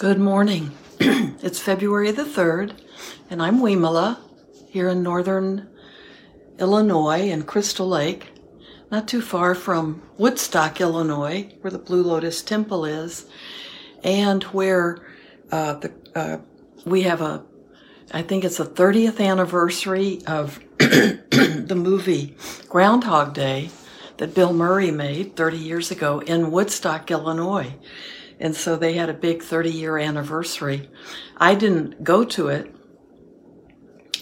Good morning. it's February the 3rd, and I'm Wimala here in northern Illinois in Crystal Lake, not too far from Woodstock, Illinois, where the Blue Lotus Temple is, and where uh, the, uh, we have a, I think it's the 30th anniversary of the movie Groundhog Day that Bill Murray made 30 years ago in Woodstock, Illinois. And so they had a big 30 year anniversary. I didn't go to it.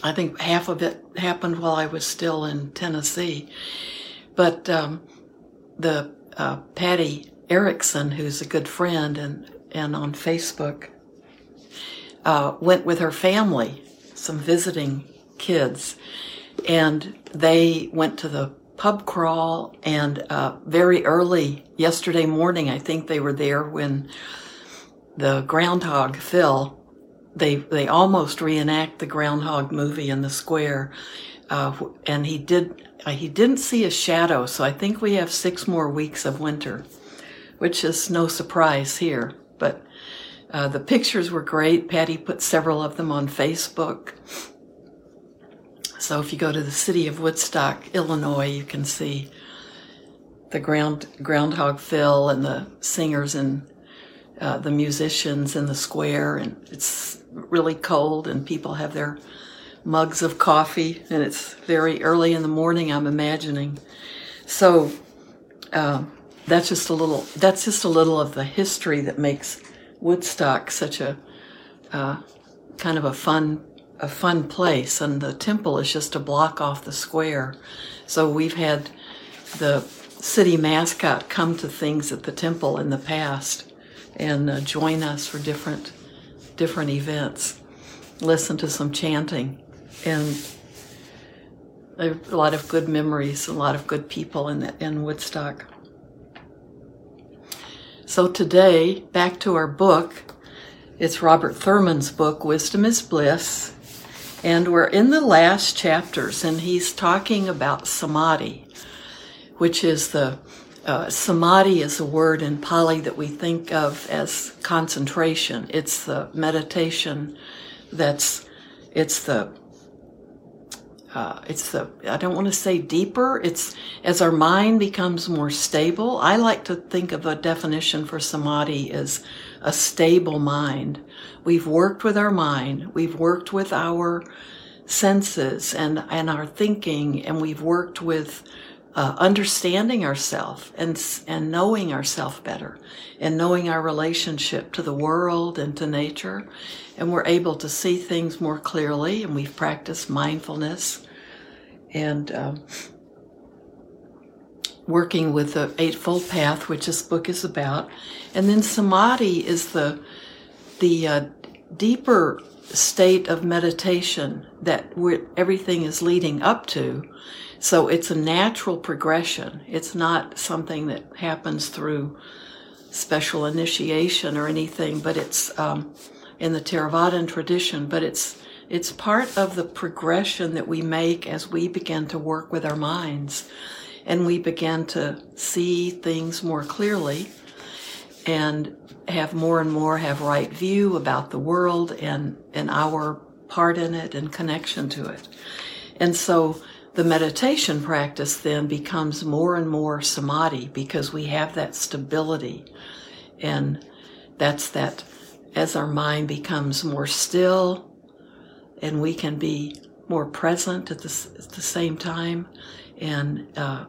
I think half of it happened while I was still in Tennessee. But um, the uh, Patty Erickson, who's a good friend and, and on Facebook, uh, went with her family, some visiting kids, and they went to the pub crawl, and uh, very early yesterday morning, I think they were there when the groundhog Phil. They they almost reenact the groundhog movie in the square, uh, and he did uh, he didn't see a shadow. So I think we have six more weeks of winter, which is no surprise here. But uh, the pictures were great. Patty put several of them on Facebook. So if you go to the city of Woodstock, Illinois, you can see the ground groundhog Phil and the singers and uh, the musicians in the square, and it's really cold, and people have their mugs of coffee, and it's very early in the morning. I'm imagining. So uh, that's just a little. That's just a little of the history that makes Woodstock such a uh, kind of a fun a fun place, and the temple is just a block off the square. So we've had the city mascot come to things at the temple in the past and uh, join us for different different events. Listen to some chanting, and a lot of good memories, a lot of good people in the, in Woodstock. So today, back to our book. It's Robert Thurman's book, Wisdom is Bliss. And we're in the last chapters, and he's talking about samadhi, which is the uh, samadhi is a word in Pali that we think of as concentration. It's the meditation that's, it's the, uh, it's the, I don't want to say deeper. It's as our mind becomes more stable. I like to think of a definition for samadhi as a stable mind. We've worked with our mind, we've worked with our senses and, and our thinking, and we've worked with uh, understanding ourselves and, and knowing ourselves better and knowing our relationship to the world and to nature. And we're able to see things more clearly, and we've practiced mindfulness and um, working with the Eightfold Path, which this book is about. And then samadhi is the the uh, deeper state of meditation that everything is leading up to. So it's a natural progression. It's not something that happens through special initiation or anything, but it's um, in the Theravadan tradition. But it's it's part of the progression that we make as we begin to work with our minds, and we begin to see things more clearly, and have more and more have right view about the world and, and our part in it and connection to it. And so the meditation practice then becomes more and more samadhi because we have that stability. And that's that as our mind becomes more still and we can be more present at the, at the same time and uh,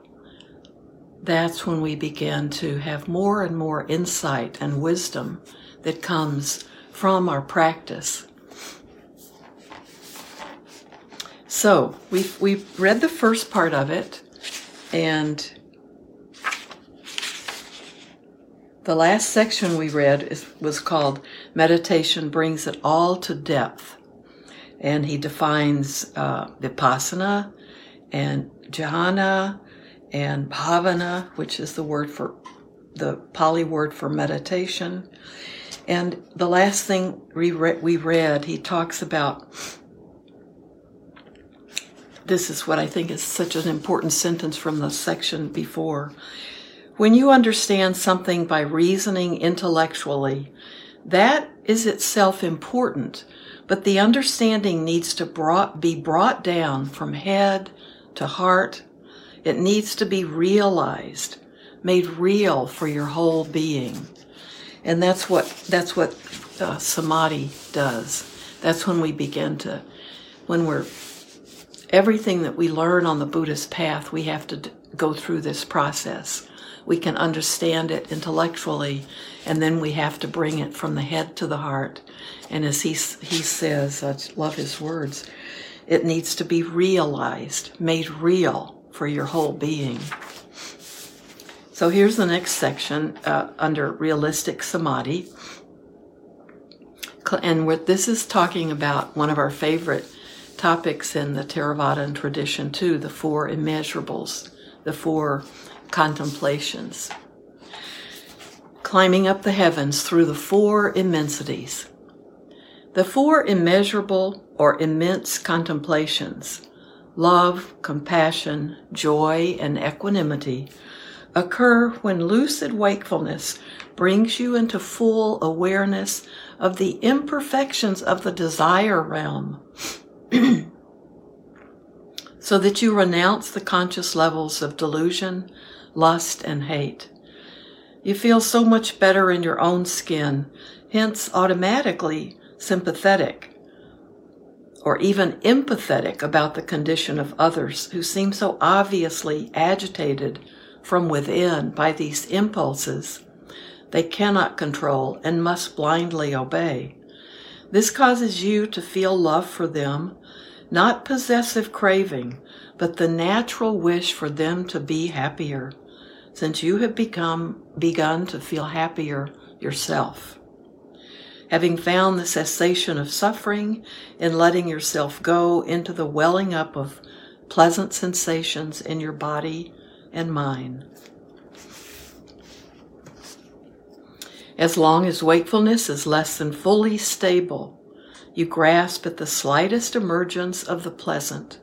that's when we begin to have more and more insight and wisdom that comes from our practice. So we've, we've read the first part of it, and the last section we read is, was called Meditation Brings It All to Depth. And he defines uh, vipassana and jhana and bhavana, which is the word for the Pali word for meditation. And the last thing we read, we read, he talks about this is what I think is such an important sentence from the section before. When you understand something by reasoning intellectually, That is itself important, but the understanding needs to brought, be brought down from head to heart. It needs to be realized, made real for your whole being. And that's what, that's what uh, samadhi does. That's when we begin to, when we're, everything that we learn on the Buddhist path, we have to d- go through this process. We can understand it intellectually, and then we have to bring it from the head to the heart. And as he, he says, I love his words, it needs to be realized, made real for your whole being. So here's the next section uh, under realistic samadhi. And what this is talking about one of our favorite topics in the Theravada tradition too, the four immeasurables, the four contemplations. Climbing up the heavens through the four immensities. The four immeasurable or immense contemplations love, compassion, joy, and equanimity occur when lucid wakefulness brings you into full awareness of the imperfections of the desire realm so that you renounce the conscious levels of delusion, lust, and hate. You feel so much better in your own skin, hence automatically sympathetic or even empathetic about the condition of others who seem so obviously agitated from within by these impulses they cannot control and must blindly obey. This causes you to feel love for them, not possessive craving, but the natural wish for them to be happier, since you have become begun to feel happier yourself. Having found the cessation of suffering in letting yourself go into the welling up of pleasant sensations in your body and mind. As long as wakefulness is less than fully stable, you grasp at the slightest emergence of the pleasant,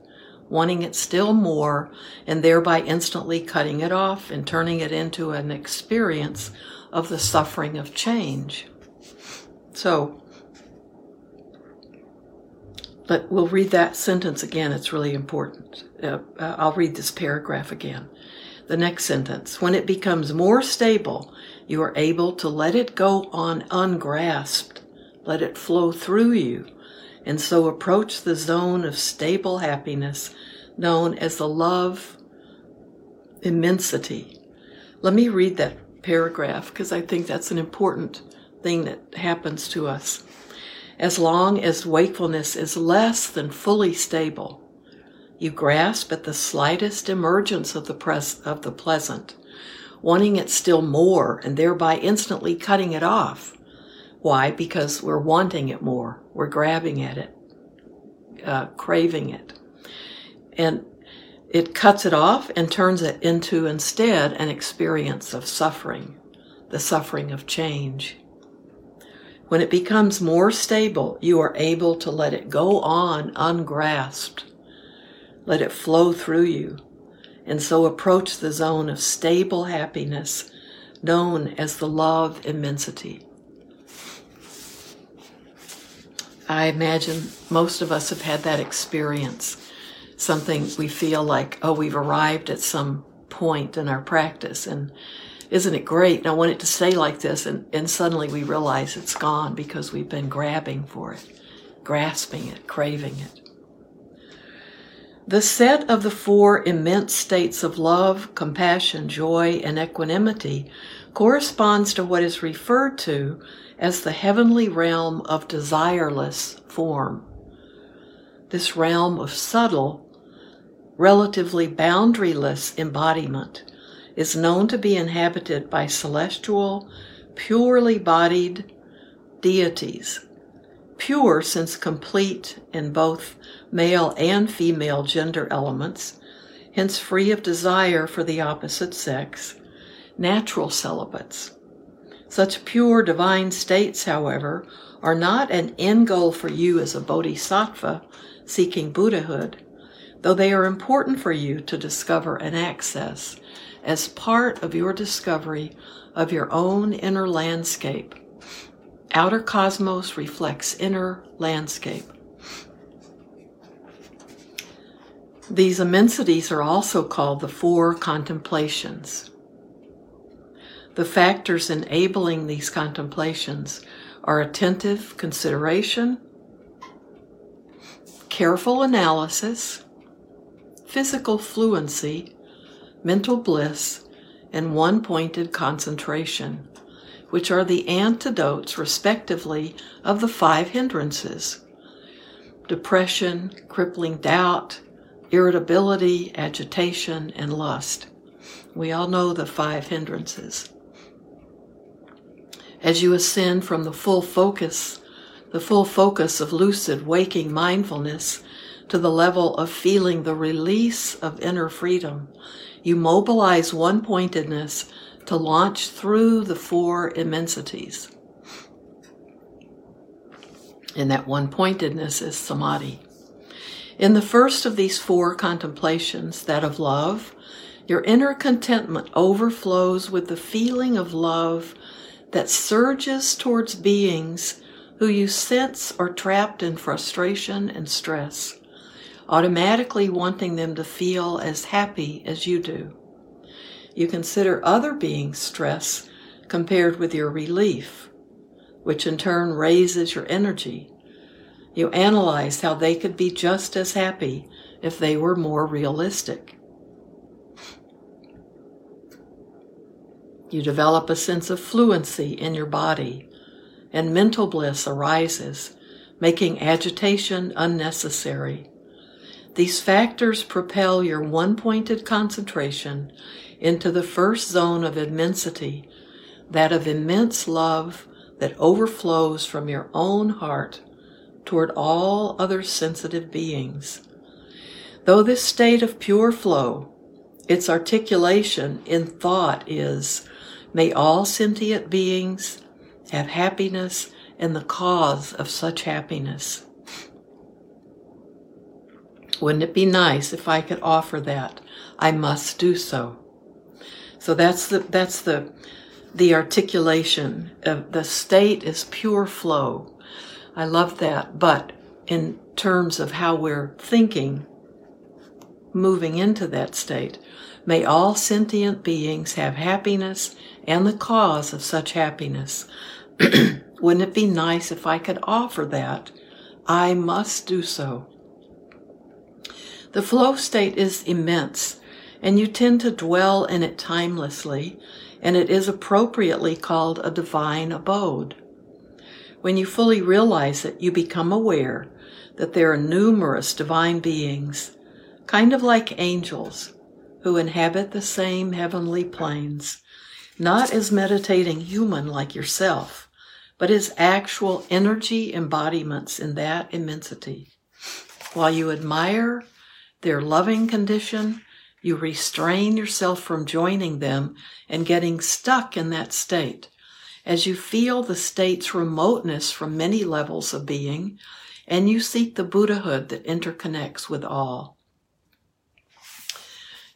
wanting it still more, and thereby instantly cutting it off and turning it into an experience of the suffering of change. So, but we'll read that sentence again. It's really important. Uh, uh I'll read this paragraph again. The next sentence. When it becomes more stable, you are able to let it go on ungrasped, let it flow through you, and so approach the zone of stable happiness known as the love immensity. Let me read that paragraph because I think that's an important thing that happens to us. As long as wakefulness is less than fully stable, you grasp at the slightest emergence of the, pres- of the pleasant wanting it still more and thereby instantly cutting it off. Why? Because we're wanting it more. We're grabbing at it, uh, craving it. And it cuts it off and turns it into instead an experience of suffering, the suffering of change. When it becomes more stable, you are able to let it go on ungrasped. Let it flow through you and so approach the zone of stable happiness known as the love immensity. I imagine most of us have had that experience. Something we feel like, oh, we've arrived at some point in our practice, and isn't it great? And I want it to stay like this, and, and suddenly we realize it's gone because we've been grabbing for it, grasping it, craving it. The set of the four immense states of love, compassion, joy, and equanimity corresponds to what is referred to as the heavenly realm of desireless form. This realm of subtle, relatively boundaryless embodiment is known to be inhabited by celestial, purely bodied deities pure since complete in both male and female gender elements, hence free of desire for the opposite sex, natural celibates. Such pure divine states, however, are not an end goal for you as a bodhisattva seeking Buddhahood, though they are important for you to discover and access as part of your discovery of your own inner landscape outer cosmos reflects inner landscape. These immensities are also called the four contemplations. The factors enabling these contemplations are attentive consideration, careful analysis, physical fluency, mental bliss, and one pointed concentration, which are the antidotes, respectively, of the five hindrances depression, crippling doubt, irritability, agitation, and lust. We all know the five hindrances. As you ascend from the full focus, the full focus of lucid waking mindfulness to the level of feeling the release of inner freedom, you mobilize one pointedness to launch through the four immensities. And that one pointedness is samadhi. In the first of these four contemplations, that of love, your inner contentment overflows with the feeling of love that surges towards beings who you sense are trapped in frustration and stress, automatically wanting them to feel as happy as you do. You consider other beings' stress compared with your relief, which in turn raises your energy you analyze how they could be just as happy if they were more realistic. You develop a sense of fluency in your body, and mental bliss arises, making agitation unnecessary. These factors propel your one pointed concentration into the first zone of immensity, that of immense love that overflows from your own heart toward all other sensitive beings. Though this state of pure flow, its articulation in thought is, may all sentient beings have happiness and the cause of such happiness. Wouldn't it be nice if I could offer that? I must do so. So that's the, that's the, the articulation of the state is pure flow. I love that. But in terms of how we're thinking, moving into that state, may all sentient beings have happiness and the cause of such happiness. Wouldn't it be nice if I could offer that? I must do so. The flow state is immense, and you tend to dwell in it timelessly, and it is appropriately called a divine abode. When you fully realize it, you become aware that there are numerous divine beings, kind of like angels, who inhabit the same heavenly planes, not as meditating human like yourself, but as actual energy embodiments in that immensity. While you admire their loving condition, you restrain yourself from joining them and getting stuck in that state as you feel the state's remoteness from many levels of being, and you seek the Buddhahood that interconnects with all.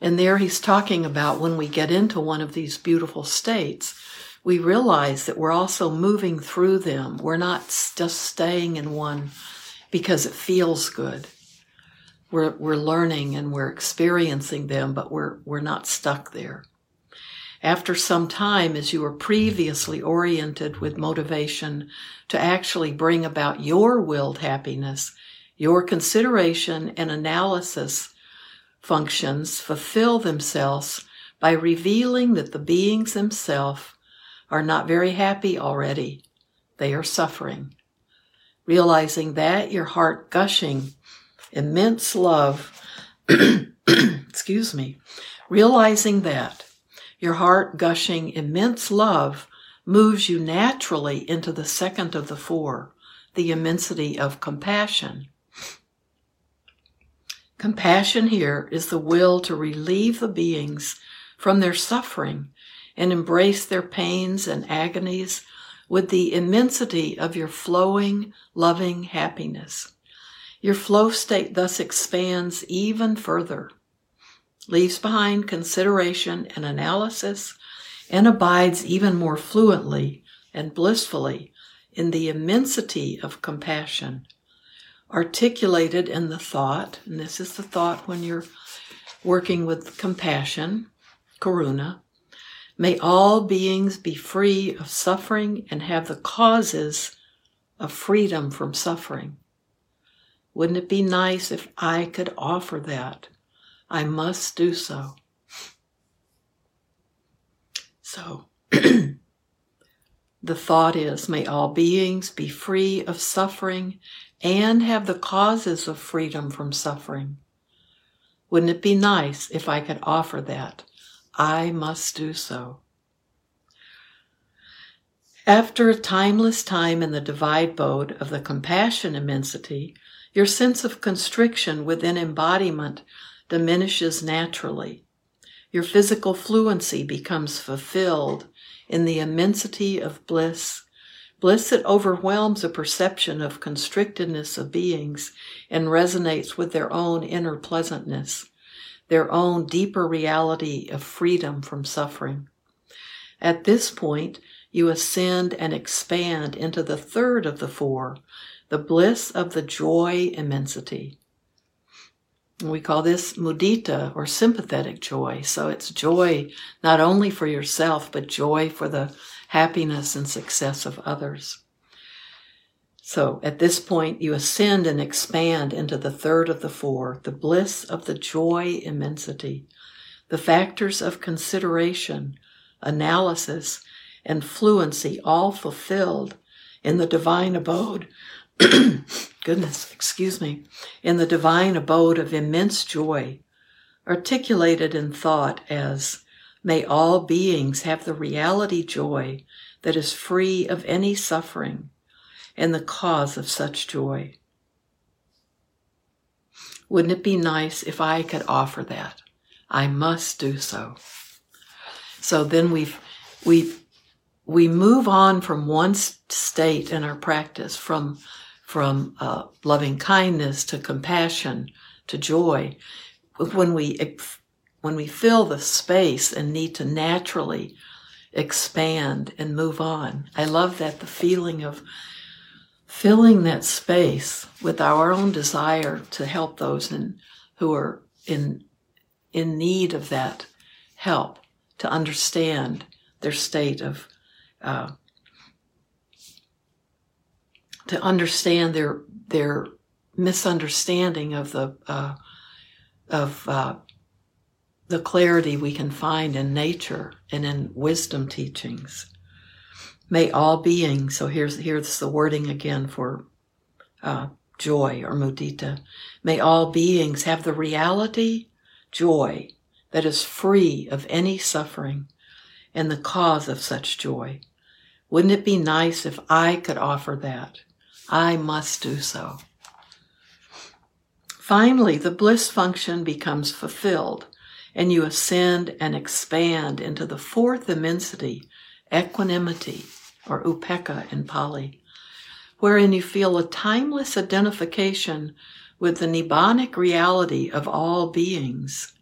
And there he's talking about when we get into one of these beautiful states, we realize that we're also moving through them. We're not just staying in one because it feels good. We're, we're learning and we're experiencing them, but we're, we're not stuck there. After some time, as you were previously oriented with motivation to actually bring about your willed happiness, your consideration and analysis functions fulfill themselves by revealing that the beings themselves are not very happy already. They are suffering. Realizing that, your heart gushing immense love, excuse me, realizing that your heart gushing immense love moves you naturally into the second of the four, the immensity of compassion. Compassion here is the will to relieve the beings from their suffering and embrace their pains and agonies with the immensity of your flowing, loving happiness. Your flow state thus expands even further leaves behind consideration and analysis, and abides even more fluently and blissfully in the immensity of compassion, articulated in the thought, and this is the thought when you're working with compassion, karuna, may all beings be free of suffering and have the causes of freedom from suffering. Wouldn't it be nice if I could offer that? I must do so. So, the thought is may all beings be free of suffering and have the causes of freedom from suffering. Wouldn't it be nice if I could offer that? I must do so. After a timeless time in the divine abode of the compassion immensity, your sense of constriction within embodiment diminishes naturally. Your physical fluency becomes fulfilled in the immensity of bliss, bliss that overwhelms a perception of constrictedness of beings and resonates with their own inner pleasantness, their own deeper reality of freedom from suffering. At this point, you ascend and expand into the third of the four, the bliss of the joy immensity. We call this mudita or sympathetic joy. So it's joy not only for yourself, but joy for the happiness and success of others. So at this point, you ascend and expand into the third of the four, the bliss of the joy immensity, the factors of consideration, analysis, and fluency all fulfilled in the divine abode goodness, excuse me, in the divine abode of immense joy, articulated in thought as, May all beings have the reality joy that is free of any suffering and the cause of such joy. Wouldn't it be nice if I could offer that? I must do so. So then we've, we we move on from one state in our practice, from from uh, loving kindness to compassion to joy, when we when we fill the space and need to naturally expand and move on. I love that the feeling of filling that space with our own desire to help those in, who are in in need of that help to understand their state of uh, to understand their their misunderstanding of the uh, of uh, the clarity we can find in nature and in wisdom teachings. May all beings. So here's here's the wording again for uh, joy or mudita. May all beings have the reality, joy that is free of any suffering, and the cause of such joy. Wouldn't it be nice if I could offer that? I must do so. Finally, the bliss function becomes fulfilled, and you ascend and expand into the fourth immensity, equanimity, or upekkha in Pali, wherein you feel a timeless identification with the nibbanic reality of all beings.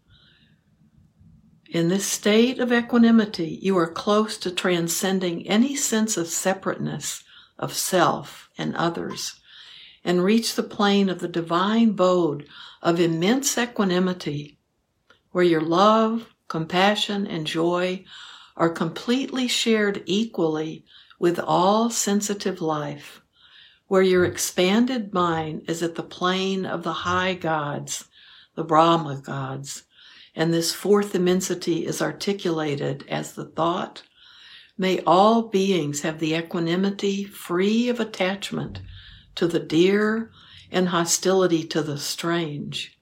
In this state of equanimity, you are close to transcending any sense of separateness of self and others, and reach the plane of the divine abode of immense equanimity, where your love, compassion, and joy are completely shared equally with all sensitive life, where your expanded mind is at the plane of the high gods, the Brahma gods, and this fourth immensity is articulated as the thought, May all beings have the equanimity free of attachment to the dear and hostility to the strange,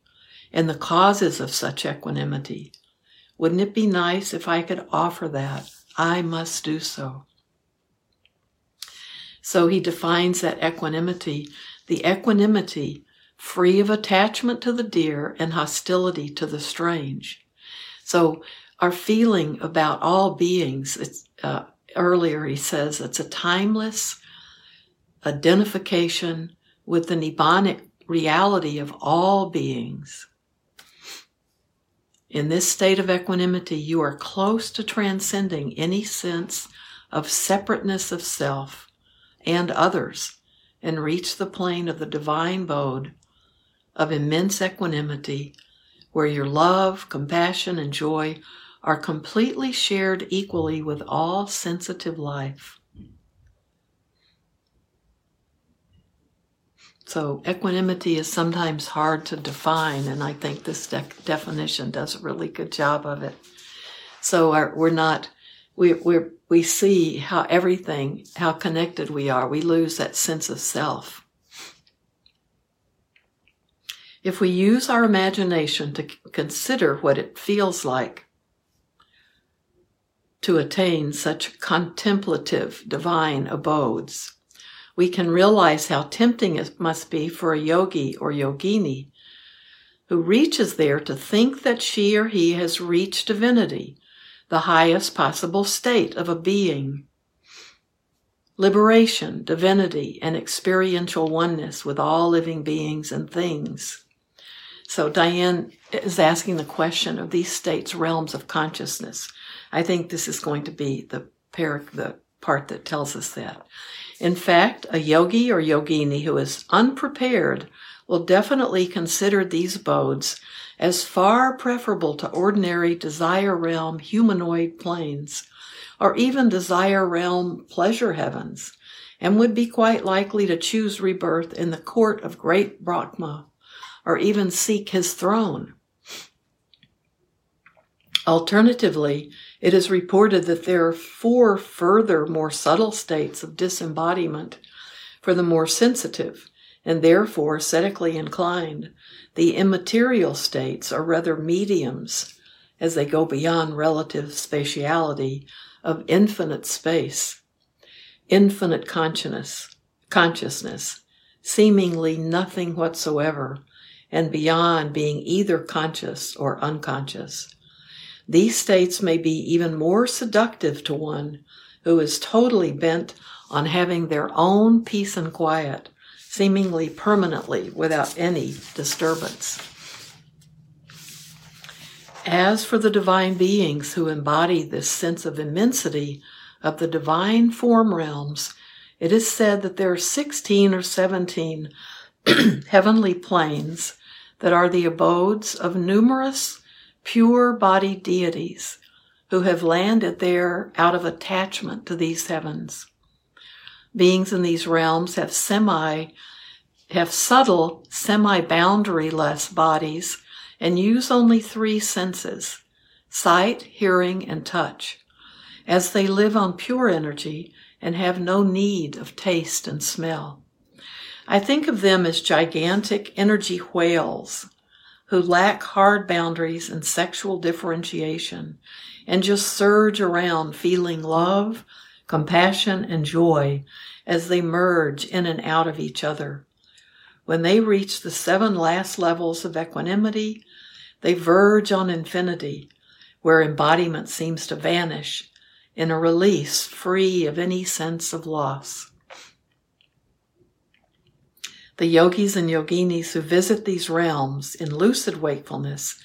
and the causes of such equanimity. Wouldn't it be nice if I could offer that? I must do so. So he defines that equanimity, the equanimity free of attachment to the dear and hostility to the strange. So our feeling about all beings, it's, uh, earlier he says it's a timeless identification with the Nibbanic reality of all beings. In this state of equanimity, you are close to transcending any sense of separateness of self and others and reach the plane of the divine abode of immense equanimity where your love, compassion, and joy are completely shared equally with all sensitive life. So, equanimity is sometimes hard to define, and I think this de- definition does a really good job of it. So, our, we're not, we, we we see how everything, how connected we are. We lose that sense of self. If we use our imagination to consider what it feels like to attain such contemplative divine abodes, we can realize how tempting it must be for a yogi or yogini who reaches there to think that she or he has reached divinity, the highest possible state of a being. Liberation, divinity, and experiential oneness with all living beings and things. So Diane is asking the question of these states, realms of consciousness. I think this is going to be the par- the part that tells us that. In fact, a yogi or yogini who is unprepared will definitely consider these abodes as far preferable to ordinary desire realm humanoid planes or even desire realm pleasure heavens and would be quite likely to choose rebirth in the court of great Brahma or even seek his throne. Alternatively, it is reported that there are four further, more subtle states of disembodiment for the more sensitive and therefore ascetically inclined. The immaterial states are rather mediums as they go beyond relative spatiality of infinite space, infinite consciousness, consciousness, seemingly nothing whatsoever, and beyond being either conscious or unconscious. These states may be even more seductive to one who is totally bent on having their own peace and quiet, seemingly permanently without any disturbance. As for the divine beings who embody this sense of immensity of the divine form realms, it is said that there are 16 or 17 heavenly planes that are the abodes of numerous pure bodied deities who have landed there out of attachment to these heavens. Beings in these realms have semi, have subtle, semi boundaryless bodies and use only three senses sight, hearing, and touch, as they live on pure energy and have no need of taste and smell. I think of them as gigantic energy whales who lack hard boundaries and sexual differentiation and just surge around feeling love, compassion, and joy as they merge in and out of each other. When they reach the seven last levels of equanimity, they verge on infinity, where embodiment seems to vanish in a release free of any sense of loss. The yogis and yoginis who visit these realms in lucid wakefulness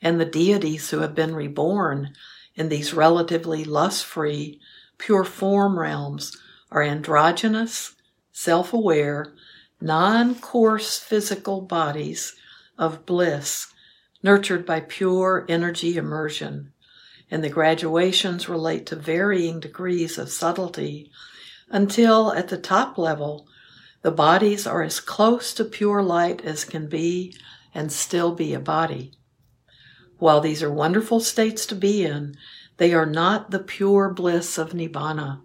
and the deities who have been reborn in these relatively lust free, pure form realms are androgynous, self aware, non coarse physical bodies of bliss nurtured by pure energy immersion. And the graduations relate to varying degrees of subtlety until at the top level, the bodies are as close to pure light as can be and still be a body. While these are wonderful states to be in, they are not the pure bliss of Nibbana,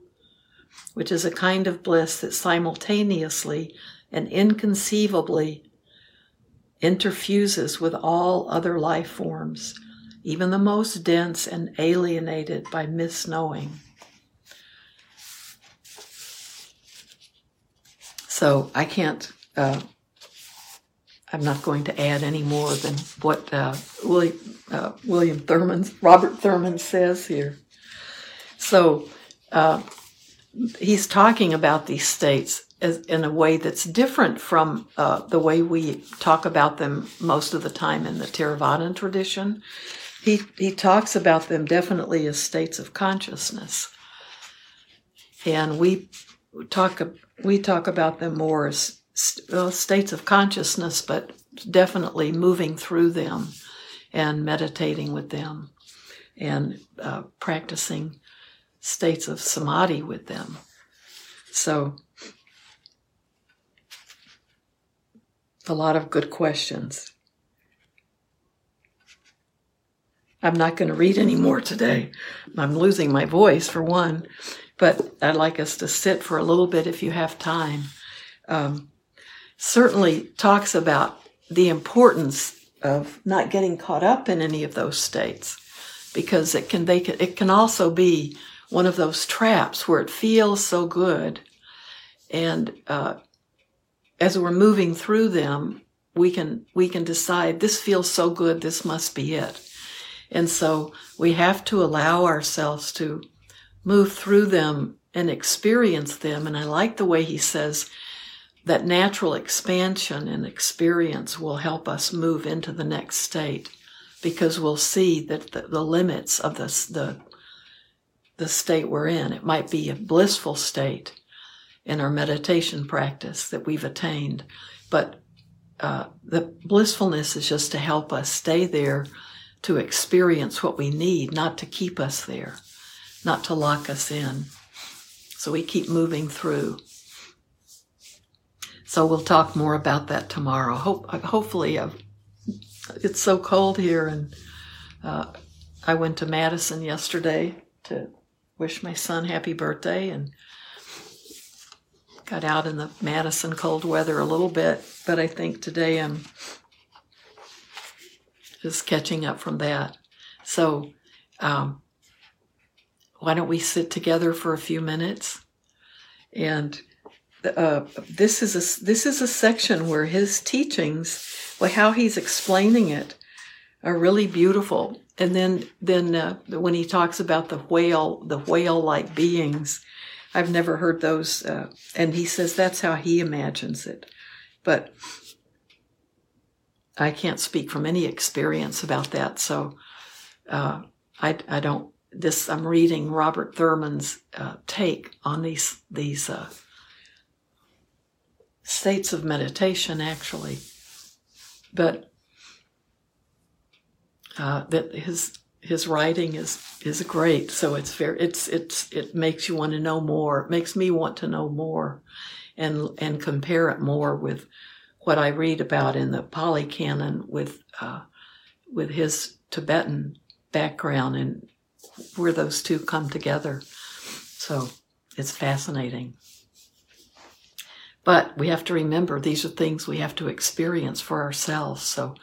which is a kind of bliss that simultaneously and inconceivably interfuses with all other life forms, even the most dense and alienated by misknowing. So I can't, uh, I'm not going to add any more than what uh, William, uh, William Thurman, Robert Thurman says here. So uh, he's talking about these states as, in a way that's different from uh, the way we talk about them most of the time in the Theravadan tradition. He, he talks about them definitely as states of consciousness. And we talk we talk about them more as well, states of consciousness, but definitely moving through them and meditating with them and uh, practicing states of samadhi with them. So, a lot of good questions. I'm not going to read any more today. I'm losing my voice for one, but I'd like us to sit for a little bit if you have time. Um, certainly talks about the importance of not getting caught up in any of those states because it can they can, it can also be one of those traps where it feels so good and uh, as we're moving through them we can we can decide this feels so good this must be it and so we have to allow ourselves to move through them and experience them and i like the way he says that natural expansion and experience will help us move into the next state because we'll see that the, the limits of this, the, the state we're in. It might be a blissful state in our meditation practice that we've attained, but uh, the blissfulness is just to help us stay there to experience what we need, not to keep us there, not to lock us in. So we keep moving through. So we'll talk more about that tomorrow. Hope, hopefully, uh, it's so cold here, and uh, I went to Madison yesterday to wish my son happy birthday, and got out in the Madison cold weather a little bit. But I think today I'm just catching up from that. So, um, why don't we sit together for a few minutes and uh, this is a this is a section where his teachings, well, how he's explaining it, are really beautiful. And then then uh, when he talks about the whale, the whale like beings, I've never heard those. Uh, and he says that's how he imagines it, but I can't speak from any experience about that. So uh, I I don't. This I'm reading Robert Thurman's uh, take on these these uh, states of meditation, actually. But uh, that his his writing is is great. So it's very it's it's it makes you want to know more. It makes me want to know more, and and compare it more with what I read about in the Pali Canon with uh, with his Tibetan background and where those two come together. So it's fascinating. But we have to remember these are things we have to experience for ourselves. So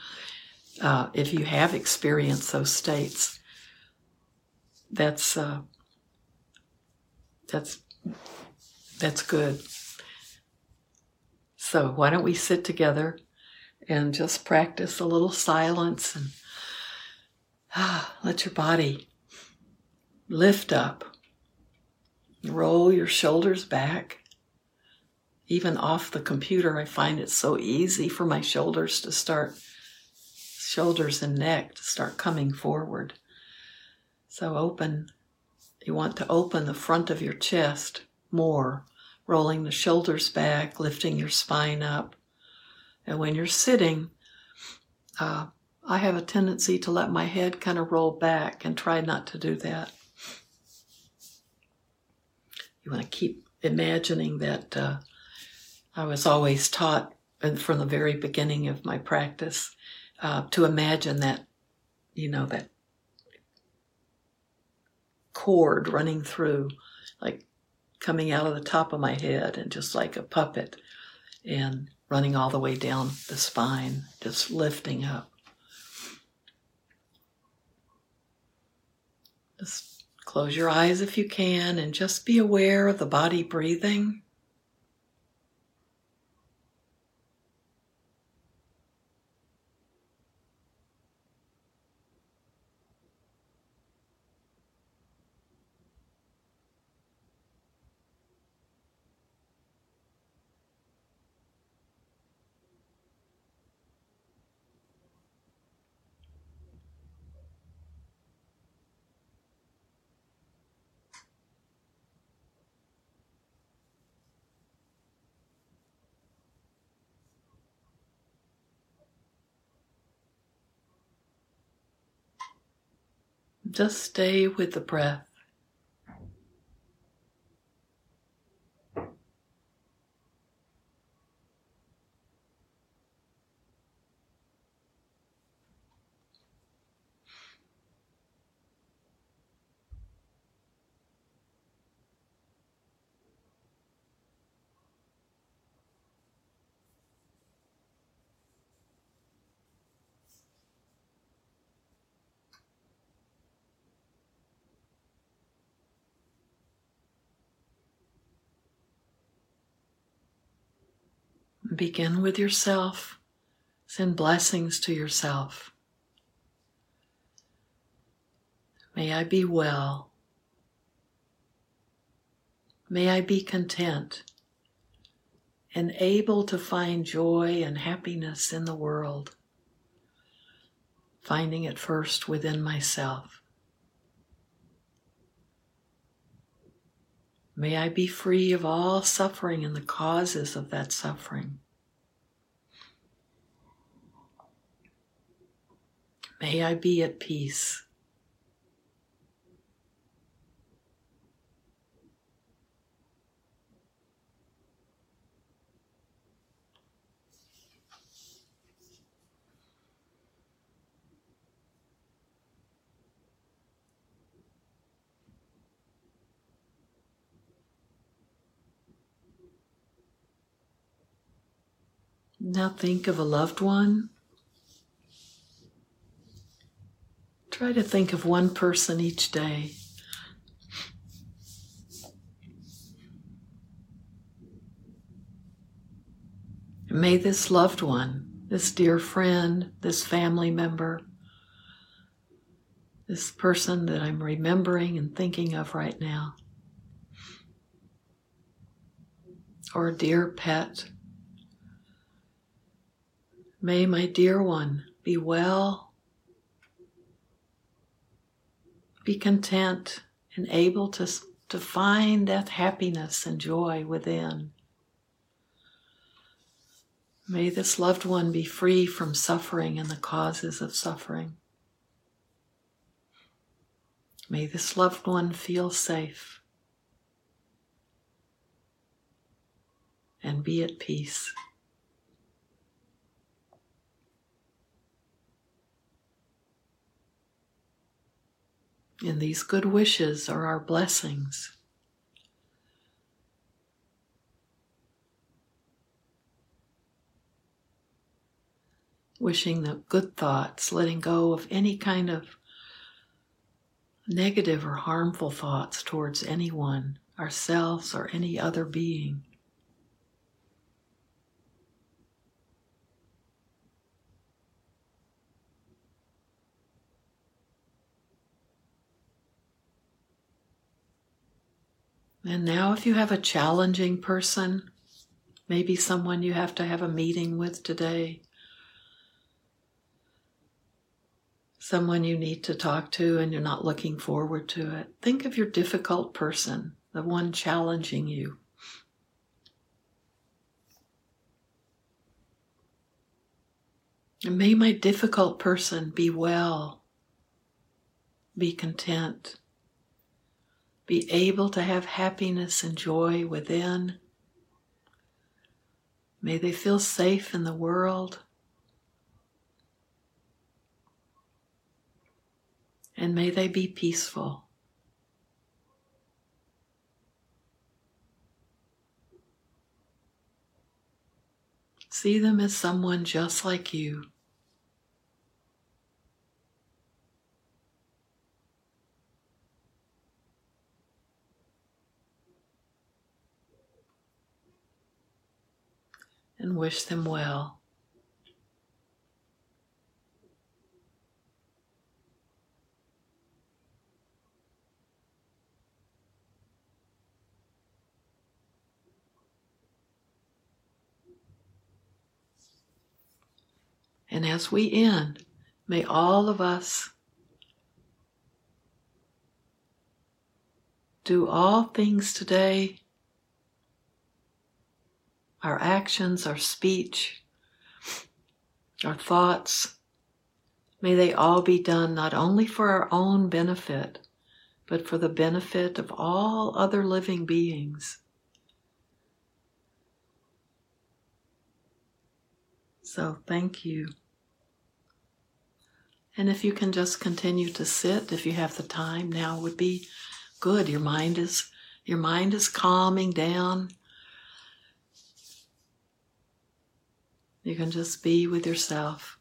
uh, if you have experienced those states, that's uh, that's that's good. So why don't we sit together and just practice a little silence and let your body lift up. Roll your shoulders back even off the computer, I find it so easy for my shoulders to start, shoulders and neck to start coming forward. So open, you want to open the front of your chest more, rolling the shoulders back, lifting your spine up. And when you're sitting, uh, I have a tendency to let my head kind of roll back and try not to do that. You want to keep imagining that uh, I was always taught from the very beginning of my practice uh, to imagine that, you know, that cord running through, like coming out of the top of my head and just like a puppet and running all the way down the spine, just lifting up. Just close your eyes if you can and just be aware of the body breathing. Just stay with the breath. Begin with yourself. Send blessings to yourself. May I be well. May I be content and able to find joy and happiness in the world, finding it first within myself. May I be free of all suffering and the causes of that suffering. May I be at peace. Now think of a loved one. Try to think of one person each day. May this loved one, this dear friend, this family member, this person that I'm remembering and thinking of right now, or dear pet, May my dear one be well, be content, and able to, to find that happiness and joy within. May this loved one be free from suffering and the causes of suffering. May this loved one feel safe and be at peace. And these good wishes are our blessings. Wishing the good thoughts, letting go of any kind of negative or harmful thoughts towards anyone, ourselves, or any other being. And now, if you have a challenging person, maybe someone you have to have a meeting with today, someone you need to talk to and you're not looking forward to it, think of your difficult person, the one challenging you. And may my difficult person be well, be content be able to have happiness and joy within. May they feel safe in the world. And may they be peaceful. See them as someone just like you. And wish them well. And as we end, may all of us do all things today our actions, our speech, our thoughts, May they all be done not only for our own benefit, but for the benefit of all other living beings. So, thank you. And if you can just continue to sit, if you have the time, now would be good. Your mind is your mind is calming down. You can just be with yourself.